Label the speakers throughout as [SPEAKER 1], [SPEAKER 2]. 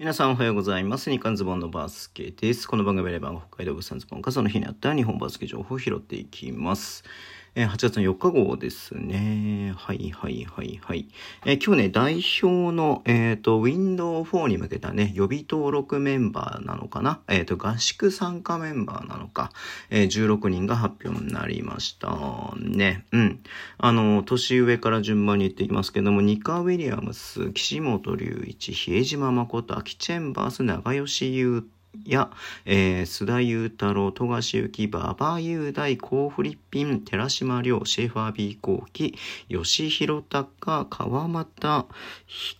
[SPEAKER 1] 皆さんおはようございます。日刊ズボンのバスケです。この番組では北海道物産ズボンかその日にあった日本バスケ情報を拾っていきます。えー、8月の4日号ですね。はいはいはいはい。えー、今日ね、代表の、えっ、ー、と、Window4 に向けたね、予備登録メンバーなのかな？えっ、と、合宿参加メンバーなのか、え16人が発表になりました。ね。うん。あの、年上から順番に言っていきますけども、ニカ・ウィリアムス、岸本隆一、比江島誠、秋チェンバース、長吉優や、えー、須田雄太郎、富樫幸、馬場雄大、コーフリッピン、寺島亮、シェファービーコーキ、吉弘隆、川又、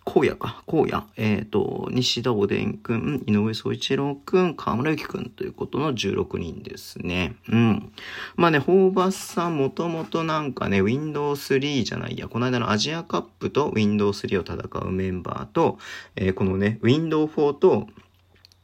[SPEAKER 1] 荒野か、荒野、えっ、ー、と、西田おでんくん、井上総一郎くん、河村ゆきくんということの16人ですね。うん。まあね、ホーバスさんもともとなんかね、Windows 3じゃないや、この間のアジアカップと Windows 3を戦うメンバーと、えー、このね、Windows 4と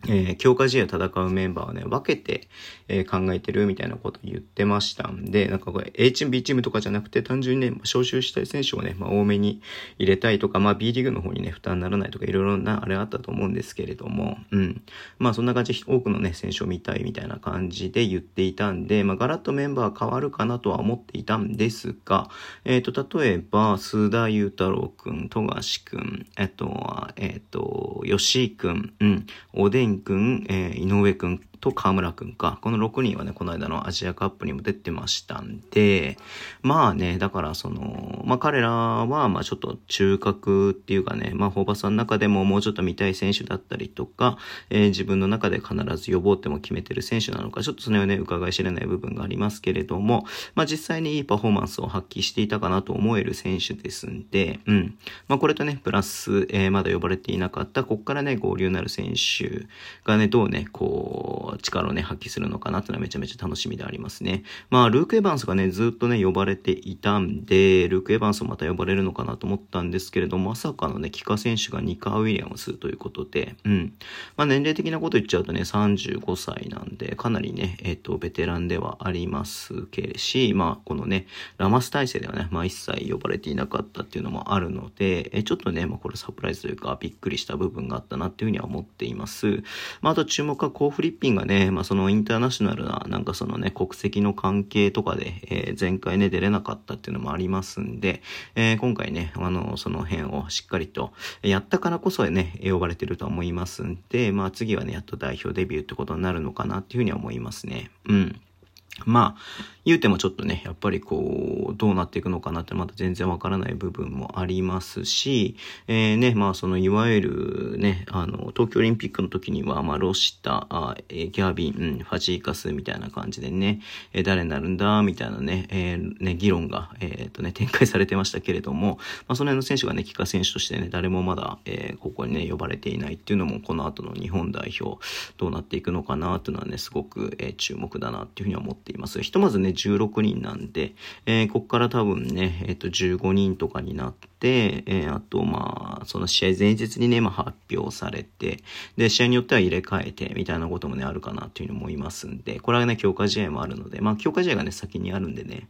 [SPEAKER 1] えー、強化試合を戦うメンバーをね、分けて、えー、考えてるみたいなことを言ってましたんで、なんかこれ A チーム、B チームとかじゃなくて、単純にね、招集したい選手をね、まあ、多めに入れたいとか、まあ B リーグの方にね、負担にならないとか、いろいろなあれあったと思うんですけれども、うん。まあそんな感じで多くのね、選手を見たいみたいな感じで言っていたんで、まあガラッとメンバー変わるかなとは思っていたんですが、えっ、ー、と、例えば、須田雄太郎くん、富樫くん、えっと、えっ、と、吉井くん、うん、おでんくん、えー井上くんと河村くんか。この6人はね、この間のアジアカップにも出てましたんで、まあね、だからその、まあ彼らは、まあちょっと中核っていうかね、まあホーバスさんの中でももうちょっと見たい選手だったりとか、えー、自分の中で必ず呼ぼうっても決めてる選手なのか、ちょっとそれはね、伺い知れない部分がありますけれども、まあ実際にいいパフォーマンスを発揮していたかなと思える選手ですんで、うん。まあこれとね、プラス、えー、まだ呼ばれていなかった、こっからね、合流なる選手がね、どうね、こう、力をね、発揮するのかなっていうのはめちゃめちゃ楽しみでありますね。まあ、ルーク・エヴァンスがね、ずっとね、呼ばれていたんで、ルーク・エヴァンスもまた呼ばれるのかなと思ったんですけれども、まさかのね、帰化選手がニカ・ウィリアムスということで、うん。まあ、年齢的なこと言っちゃうとね、35歳なんで、かなりね、えっ、ー、と、ベテランではありますけれし、まあ、このね、ラマス体制ではね、まあ、一切呼ばれていなかったっていうのもあるので、えー、ちょっとね、まあ、これサプライズというか、びっくりした部分があったなっていうふうには思っています。まあ、あと注目はコーフリッピングがね、まあ、そのインターナショナルな、なんかそのね、国籍の関係とかで、えー、前回ね、出れなかったっていうのもありますんで、えー、今回ね、あの、その辺をしっかりと、やったからこそね、呼ばれてるとは思いますんで、まあ次はね、やっと代表デビューってことになるのかなっていうふうには思いますね。うん。まあ、言うてもちょっとね、やっぱりこう、どうなっていくのかなってまだ全然わからない部分もありますし、えー、ね、まあそのいわゆるね、あの、東京オリンピックの時には、まあロシタ、あえギャビン、うん、ファジーカスみたいな感じでね、えー、誰になるんだ、みたいなね、えー、ね、議論が、えっ、とね、展開されてましたけれども、まあその辺の選手がね、帰化選手としてね、誰もまだ、えー、ここにね、呼ばれていないっていうのも、この後の日本代表、どうなっていくのかなっていうのはね、すごく、えー、注目だなっていうふうに思ってています。ひとまずね、16人なんで、えー、こっから多分ね、えっ、ー、と、15人とかになって、えー、あと、まあ、その試合前日にね、まあ、発表されて、で、試合によっては入れ替えて、みたいなこともね、あるかなというのもいますんで、これはね、強化試合もあるので、まあ、強化試合がね、先にあるんでね、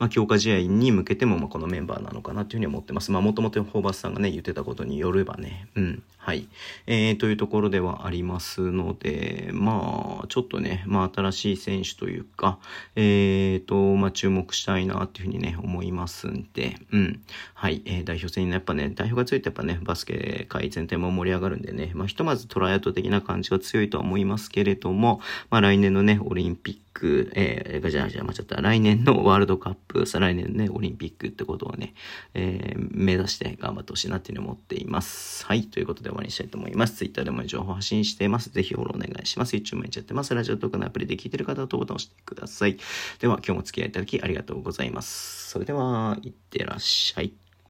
[SPEAKER 1] まあ、強化試合に向けても、まあ、このメンバーなのかなというふうに思ってます。まあ、もともとホーバスさんがね、言ってたことによればね、うん。はい。えー、というところではありますので、まあ、ちょっとね、まあ、新しい選手というか、えーと、まあ、注目したいなっていうふうにね、思いますんで、うん。はい。えー、代表戦にやっぱね、代表がついてやっぱね、バスケ界全体も盛り上がるんでね、まあ、ひとまずトライアウト的な感じが強いとは思いますけれども、まあ、来年のね、オリンピックク、えー、じゃあ、じゃ、間違った。来年のワールドカップ、再来年ね、オリンピックってことをね、えー、目指して頑張ってほしいなっていうふうに思っています。はい。ということで終わりにしたいと思います。Twitter でも情報発信しています。ぜひフォローお願いします。YouTube もやっちゃってます。ラジオトークのアプリで聞いてる方はボタンを押してください。では、今日もお付き合いいただきありがとうございます。それでは、いってらっしゃい。